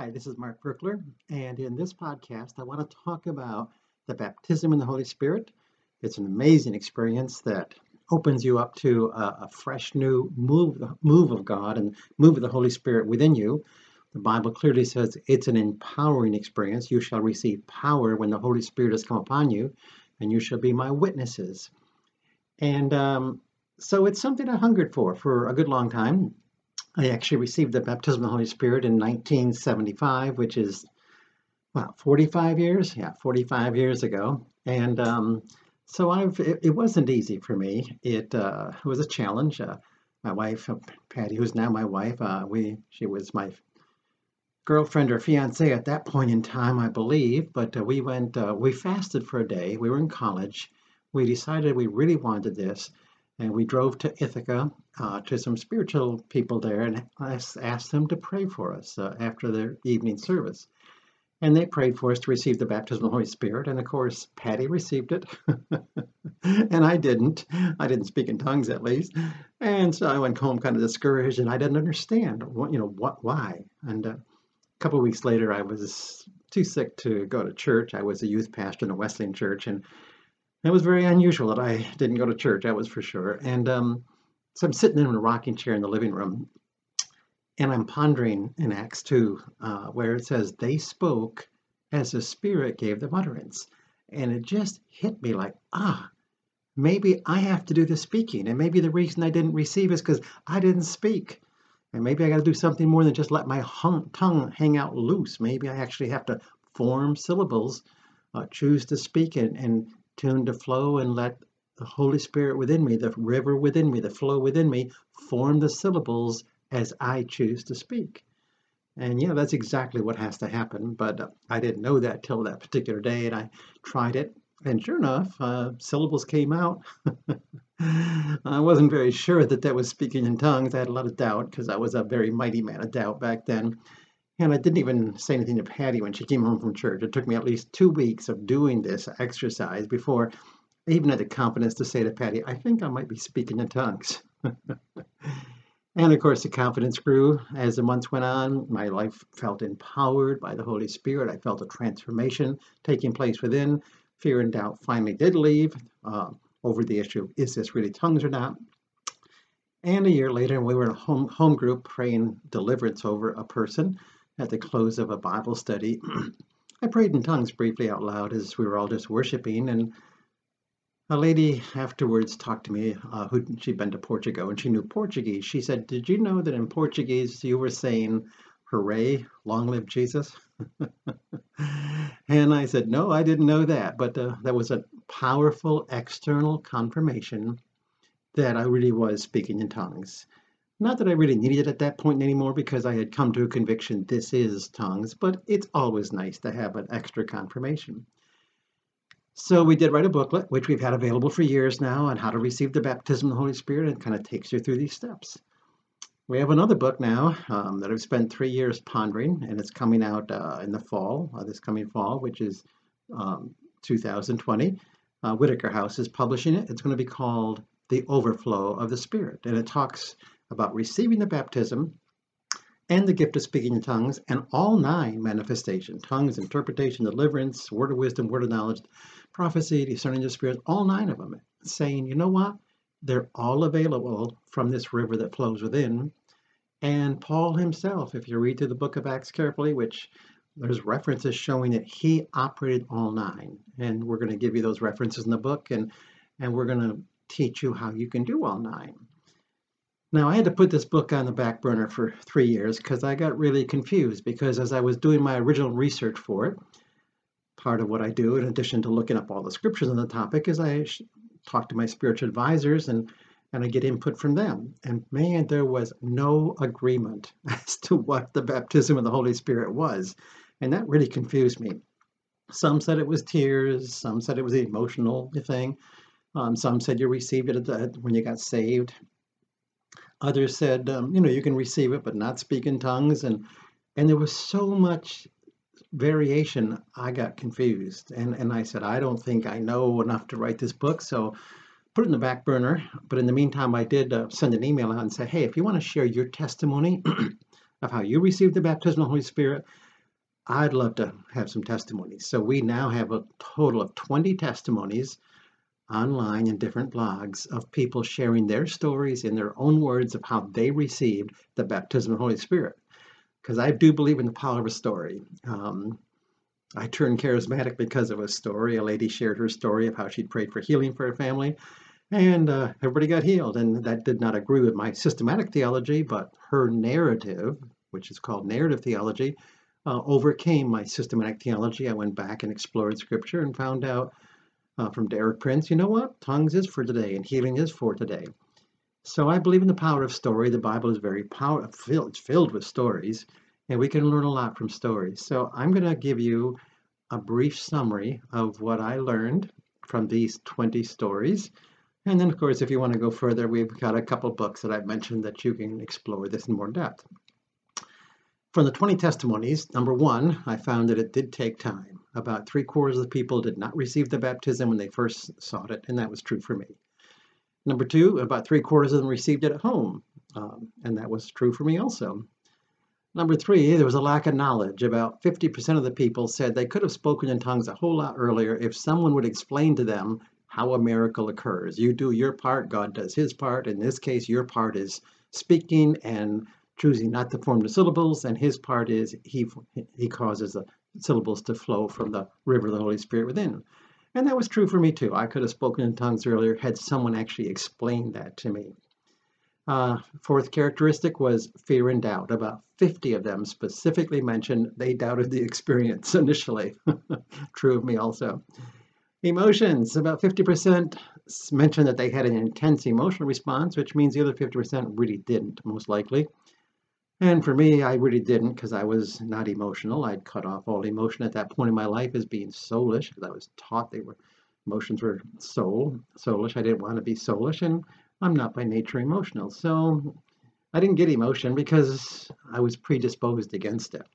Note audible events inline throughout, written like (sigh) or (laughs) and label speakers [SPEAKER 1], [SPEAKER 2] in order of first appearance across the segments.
[SPEAKER 1] Hi, this is Mark Virkler, and in this podcast, I want to talk about the baptism in the Holy Spirit. It's an amazing experience that opens you up to a, a fresh new move, move of God and move of the Holy Spirit within you. The Bible clearly says it's an empowering experience. You shall receive power when the Holy Spirit has come upon you, and you shall be my witnesses. And um, so it's something I hungered for for a good long time. I actually received the baptism of the Holy Spirit in 1975, which is, wow, 45 years? Yeah, 45 years ago. And um, so I've, it, it, wasn't easy for me. It, uh, was a challenge. Uh, my wife, uh, Patty, who's now my wife, uh, we, she was my girlfriend or fiance at that point in time, I believe. But uh, we went, uh, we fasted for a day. We were in college. We decided we really wanted this. And we drove to Ithaca uh, to some spiritual people there and I asked them to pray for us uh, after their evening service. And they prayed for us to receive the baptism of the Holy Spirit. And of course, Patty received it. (laughs) and I didn't. I didn't speak in tongues at least. And so I went home kind of discouraged and I didn't understand what, you know, what, why. And uh, a couple of weeks later, I was too sick to go to church. I was a youth pastor in a Wesleyan church. And it was very unusual that I didn't go to church, that was for sure. And um, so I'm sitting in a rocking chair in the living room, and I'm pondering in Acts 2, uh, where it says, They spoke as the Spirit gave them utterance. And it just hit me like, ah, maybe I have to do the speaking. And maybe the reason I didn't receive is because I didn't speak. And maybe I got to do something more than just let my hung, tongue hang out loose. Maybe I actually have to form syllables, uh, choose to speak, and, and tune to flow and let the Holy Spirit within me, the river within me, the flow within me, form the syllables as I choose to speak. And yeah, that's exactly what has to happen. But I didn't know that till that particular day, and I tried it. And sure enough, uh, syllables came out. (laughs) I wasn't very sure that that was speaking in tongues. I had a lot of doubt because I was a very mighty man of doubt back then. And I didn't even say anything to Patty when she came home from church. It took me at least two weeks of doing this exercise before I even had the confidence to say to Patty, I think I might be speaking in tongues. (laughs) and of course, the confidence grew as the months went on. My life felt empowered by the Holy Spirit. I felt a transformation taking place within. Fear and doubt finally did leave uh, over the issue is this really tongues or not? And a year later, we were in a home, home group praying deliverance over a person at the close of a Bible study, (clears throat) I prayed in tongues briefly out loud as we were all just worshiping, and a lady afterwards talked to me uh, who she'd been to Portugal and she knew Portuguese. She said, "Did you know that in Portuguese you were saying, hooray, long live Jesus?" (laughs) and I said, "No, I didn't know that, but uh, that was a powerful external confirmation that I really was speaking in tongues." Not that I really needed it at that point anymore because I had come to a conviction this is tongues, but it's always nice to have an extra confirmation. So we did write a booklet, which we've had available for years now, on how to receive the baptism of the Holy Spirit and kind of takes you through these steps. We have another book now um, that I've spent three years pondering, and it's coming out uh, in the fall, uh, this coming fall, which is um, 2020. Uh, Whitaker House is publishing it. It's going to be called The Overflow of the Spirit, and it talks about receiving the baptism and the gift of speaking in tongues and all nine manifestations tongues, interpretation, deliverance, word of wisdom, word of knowledge, prophecy, discerning the spirits, all nine of them, saying, you know what? They're all available from this river that flows within. And Paul himself, if you read through the book of Acts carefully, which there's references showing that he operated all nine. And we're going to give you those references in the book and and we're going to teach you how you can do all nine. Now, I had to put this book on the back burner for three years because I got really confused. Because as I was doing my original research for it, part of what I do, in addition to looking up all the scriptures on the topic, is I talk to my spiritual advisors and and I get input from them. And man, there was no agreement (laughs) as to what the baptism of the Holy Spirit was. And that really confused me. Some said it was tears, some said it was the emotional thing. Um, some said you received it when you got saved. Others said, um, you know, you can receive it but not speak in tongues, and and there was so much variation. I got confused, and and I said, I don't think I know enough to write this book, so put it in the back burner. But in the meantime, I did uh, send an email out and say, hey, if you want to share your testimony (clears throat) of how you received the baptism of the Holy Spirit, I'd love to have some testimonies. So we now have a total of 20 testimonies online and different blogs of people sharing their stories in their own words of how they received the baptism of the Holy Spirit. Because I do believe in the power of a story. Um, I turned charismatic because of a story. A lady shared her story of how she'd prayed for healing for her family, and uh, everybody got healed. And that did not agree with my systematic theology, but her narrative, which is called narrative theology, uh, overcame my systematic theology. I went back and explored scripture and found out uh, from Derek Prince, you know what? Tongues is for today and healing is for today. So I believe in the power of story. The Bible is very powerful. It's filled with stories, and we can learn a lot from stories. So I'm going to give you a brief summary of what I learned from these 20 stories. And then, of course, if you want to go further, we've got a couple books that I've mentioned that you can explore this in more depth. From the 20 testimonies, number one, I found that it did take time. About three quarters of the people did not receive the baptism when they first sought it, and that was true for me. Number two, about three quarters of them received it at home, um, and that was true for me also. Number three, there was a lack of knowledge. About 50% of the people said they could have spoken in tongues a whole lot earlier if someone would explain to them how a miracle occurs. You do your part, God does his part. In this case, your part is speaking and choosing not to form the syllables, and his part is he he causes the syllables to flow from the river of the Holy Spirit within. And that was true for me too. I could have spoken in tongues earlier had someone actually explained that to me. Uh, fourth characteristic was fear and doubt. About 50 of them specifically mentioned they doubted the experience (laughs) initially. (laughs) true of me also. Emotions. About 50% mentioned that they had an intense emotional response, which means the other 50% really didn't, most likely. And for me, I really didn't because I was not emotional. I'd cut off all emotion at that point in my life as being soulish because I was taught they were emotions were soul, soulish. I didn't want to be soulish, and I'm not by nature emotional. So I didn't get emotion because I was predisposed against it.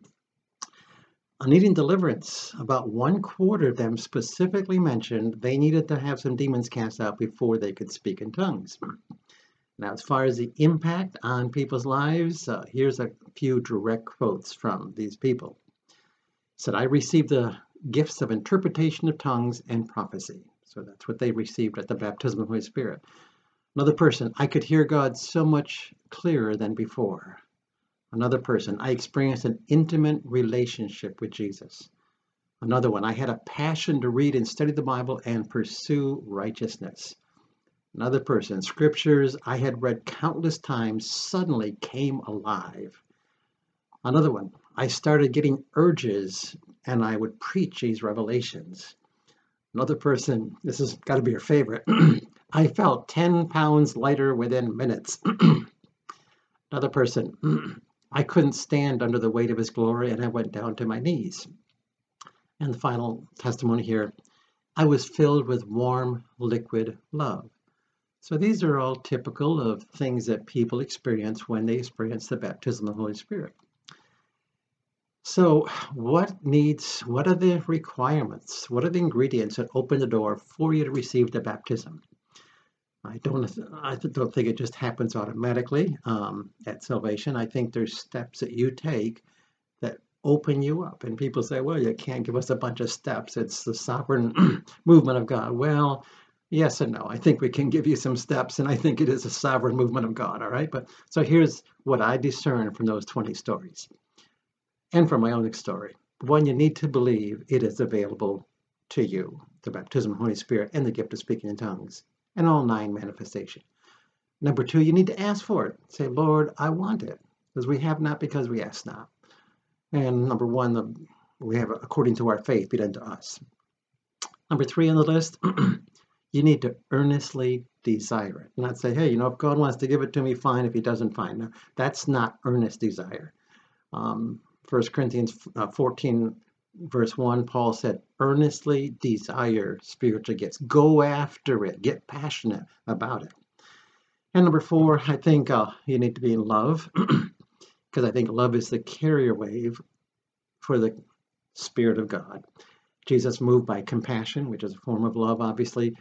[SPEAKER 1] On needing deliverance, about one quarter of them specifically mentioned they needed to have some demons cast out before they could speak in tongues. Now, as far as the impact on people's lives, uh, here's a few direct quotes from these people. said, I received the gifts of interpretation of tongues and prophecy. So that's what they received at the baptism of the Holy Spirit. Another person, I could hear God so much clearer than before. Another person, I experienced an intimate relationship with Jesus. Another one, I had a passion to read and study the Bible and pursue righteousness. Another person, scriptures I had read countless times suddenly came alive. Another one, I started getting urges and I would preach these revelations. Another person, this has got to be your favorite, (clears throat) I felt 10 pounds lighter within minutes. (clears throat) Another person, (clears throat) I couldn't stand under the weight of his glory and I went down to my knees. And the final testimony here I was filled with warm, liquid love. So these are all typical of things that people experience when they experience the baptism of the Holy Spirit. So what needs, what are the requirements? What are the ingredients that open the door for you to receive the baptism? I don't, I don't think it just happens automatically um, at salvation. I think there's steps that you take that open you up. And people say, well, you can't give us a bunch of steps. It's the sovereign (clears throat) movement of God. Well, Yes and no. I think we can give you some steps, and I think it is a sovereign movement of God, all right? But so here's what I discern from those 20 stories and from my own story. One, you need to believe it is available to you the baptism of the Holy Spirit and the gift of speaking in tongues and all nine manifestation. Number two, you need to ask for it. Say, Lord, I want it, because we have not because we ask not. And number one, the, we have according to our faith be done to us. Number three on the list, (clears throat) you need to earnestly desire it. Not say, hey, you know, if God wants to give it to me, fine. If he doesn't, fine. No, that's not earnest desire. Um, 1 Corinthians uh, 14, verse 1, Paul said, earnestly desire spiritual gifts. Go after it. Get passionate about it. And number four, I think uh, you need to be in love (clears throat) because I think love is the carrier wave for the Spirit of God. Jesus moved by compassion, which is a form of love, obviously,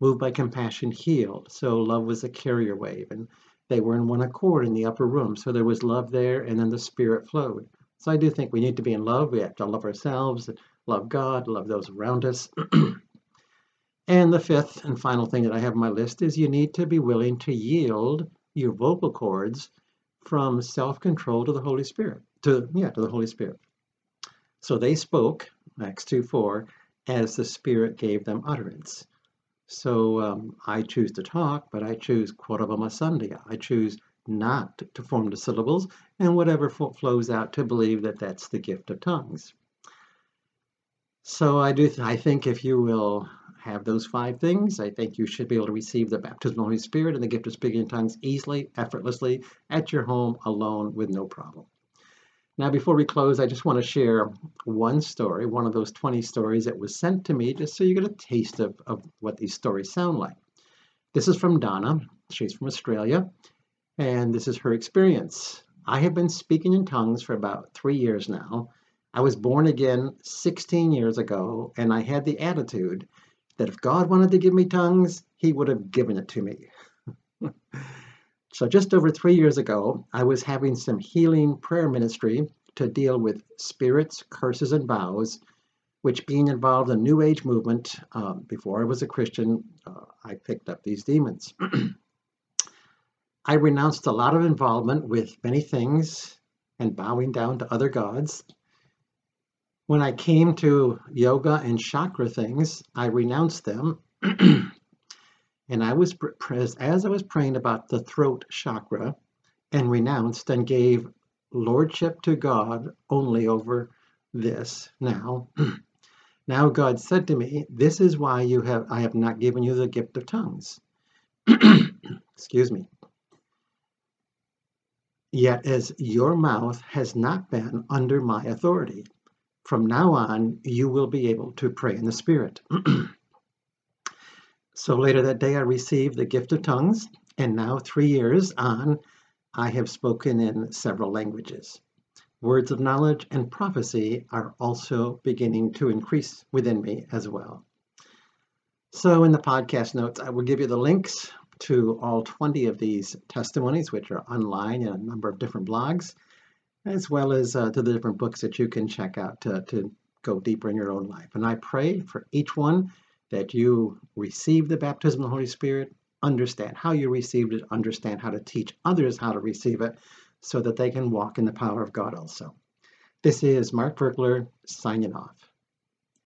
[SPEAKER 1] moved by compassion, healed. So love was a carrier wave, and they were in one accord in the upper room. So there was love there, and then the Spirit flowed. So I do think we need to be in love. We have to love ourselves, love God, love those around us. (clears throat) and the fifth and final thing that I have on my list is you need to be willing to yield your vocal cords from self-control to the Holy Spirit. To yeah, to the Holy Spirit. So they spoke, Acts 2 4, as the Spirit gave them utterance. So um, I choose to talk, but I choose Sunday. I choose not to form the syllables, and whatever flows out to believe that that's the gift of tongues. So I do. Th- I think if you will have those five things, I think you should be able to receive the baptism of the Holy Spirit and the gift of speaking in tongues easily, effortlessly, at your home, alone, with no problem. Now, before we close, I just want to share one story, one of those 20 stories that was sent to me, just so you get a taste of, of what these stories sound like. This is from Donna. She's from Australia, and this is her experience. I have been speaking in tongues for about three years now. I was born again 16 years ago, and I had the attitude that if God wanted to give me tongues, He would have given it to me. (laughs) So, just over three years ago, I was having some healing prayer ministry to deal with spirits, curses, and vows, which, being involved in New Age movement uh, before I was a Christian, uh, I picked up these demons. (clears throat) I renounced a lot of involvement with many things and bowing down to other gods. When I came to yoga and chakra things, I renounced them (clears throat) And I was, as I was praying about the throat chakra and renounced and gave lordship to God only over this now. (clears throat) now God said to me, This is why you have I have not given you the gift of tongues. (clears throat) Excuse me. Yet as your mouth has not been under my authority, from now on you will be able to pray in the Spirit. (clears throat) So later that day, I received the gift of tongues, and now, three years on, I have spoken in several languages. Words of knowledge and prophecy are also beginning to increase within me as well. So, in the podcast notes, I will give you the links to all 20 of these testimonies, which are online in a number of different blogs, as well as uh, to the different books that you can check out to, to go deeper in your own life. And I pray for each one that you receive the baptism of the Holy Spirit, understand how you received it, understand how to teach others how to receive it, so that they can walk in the power of God also. This is Mark Virkler signing off.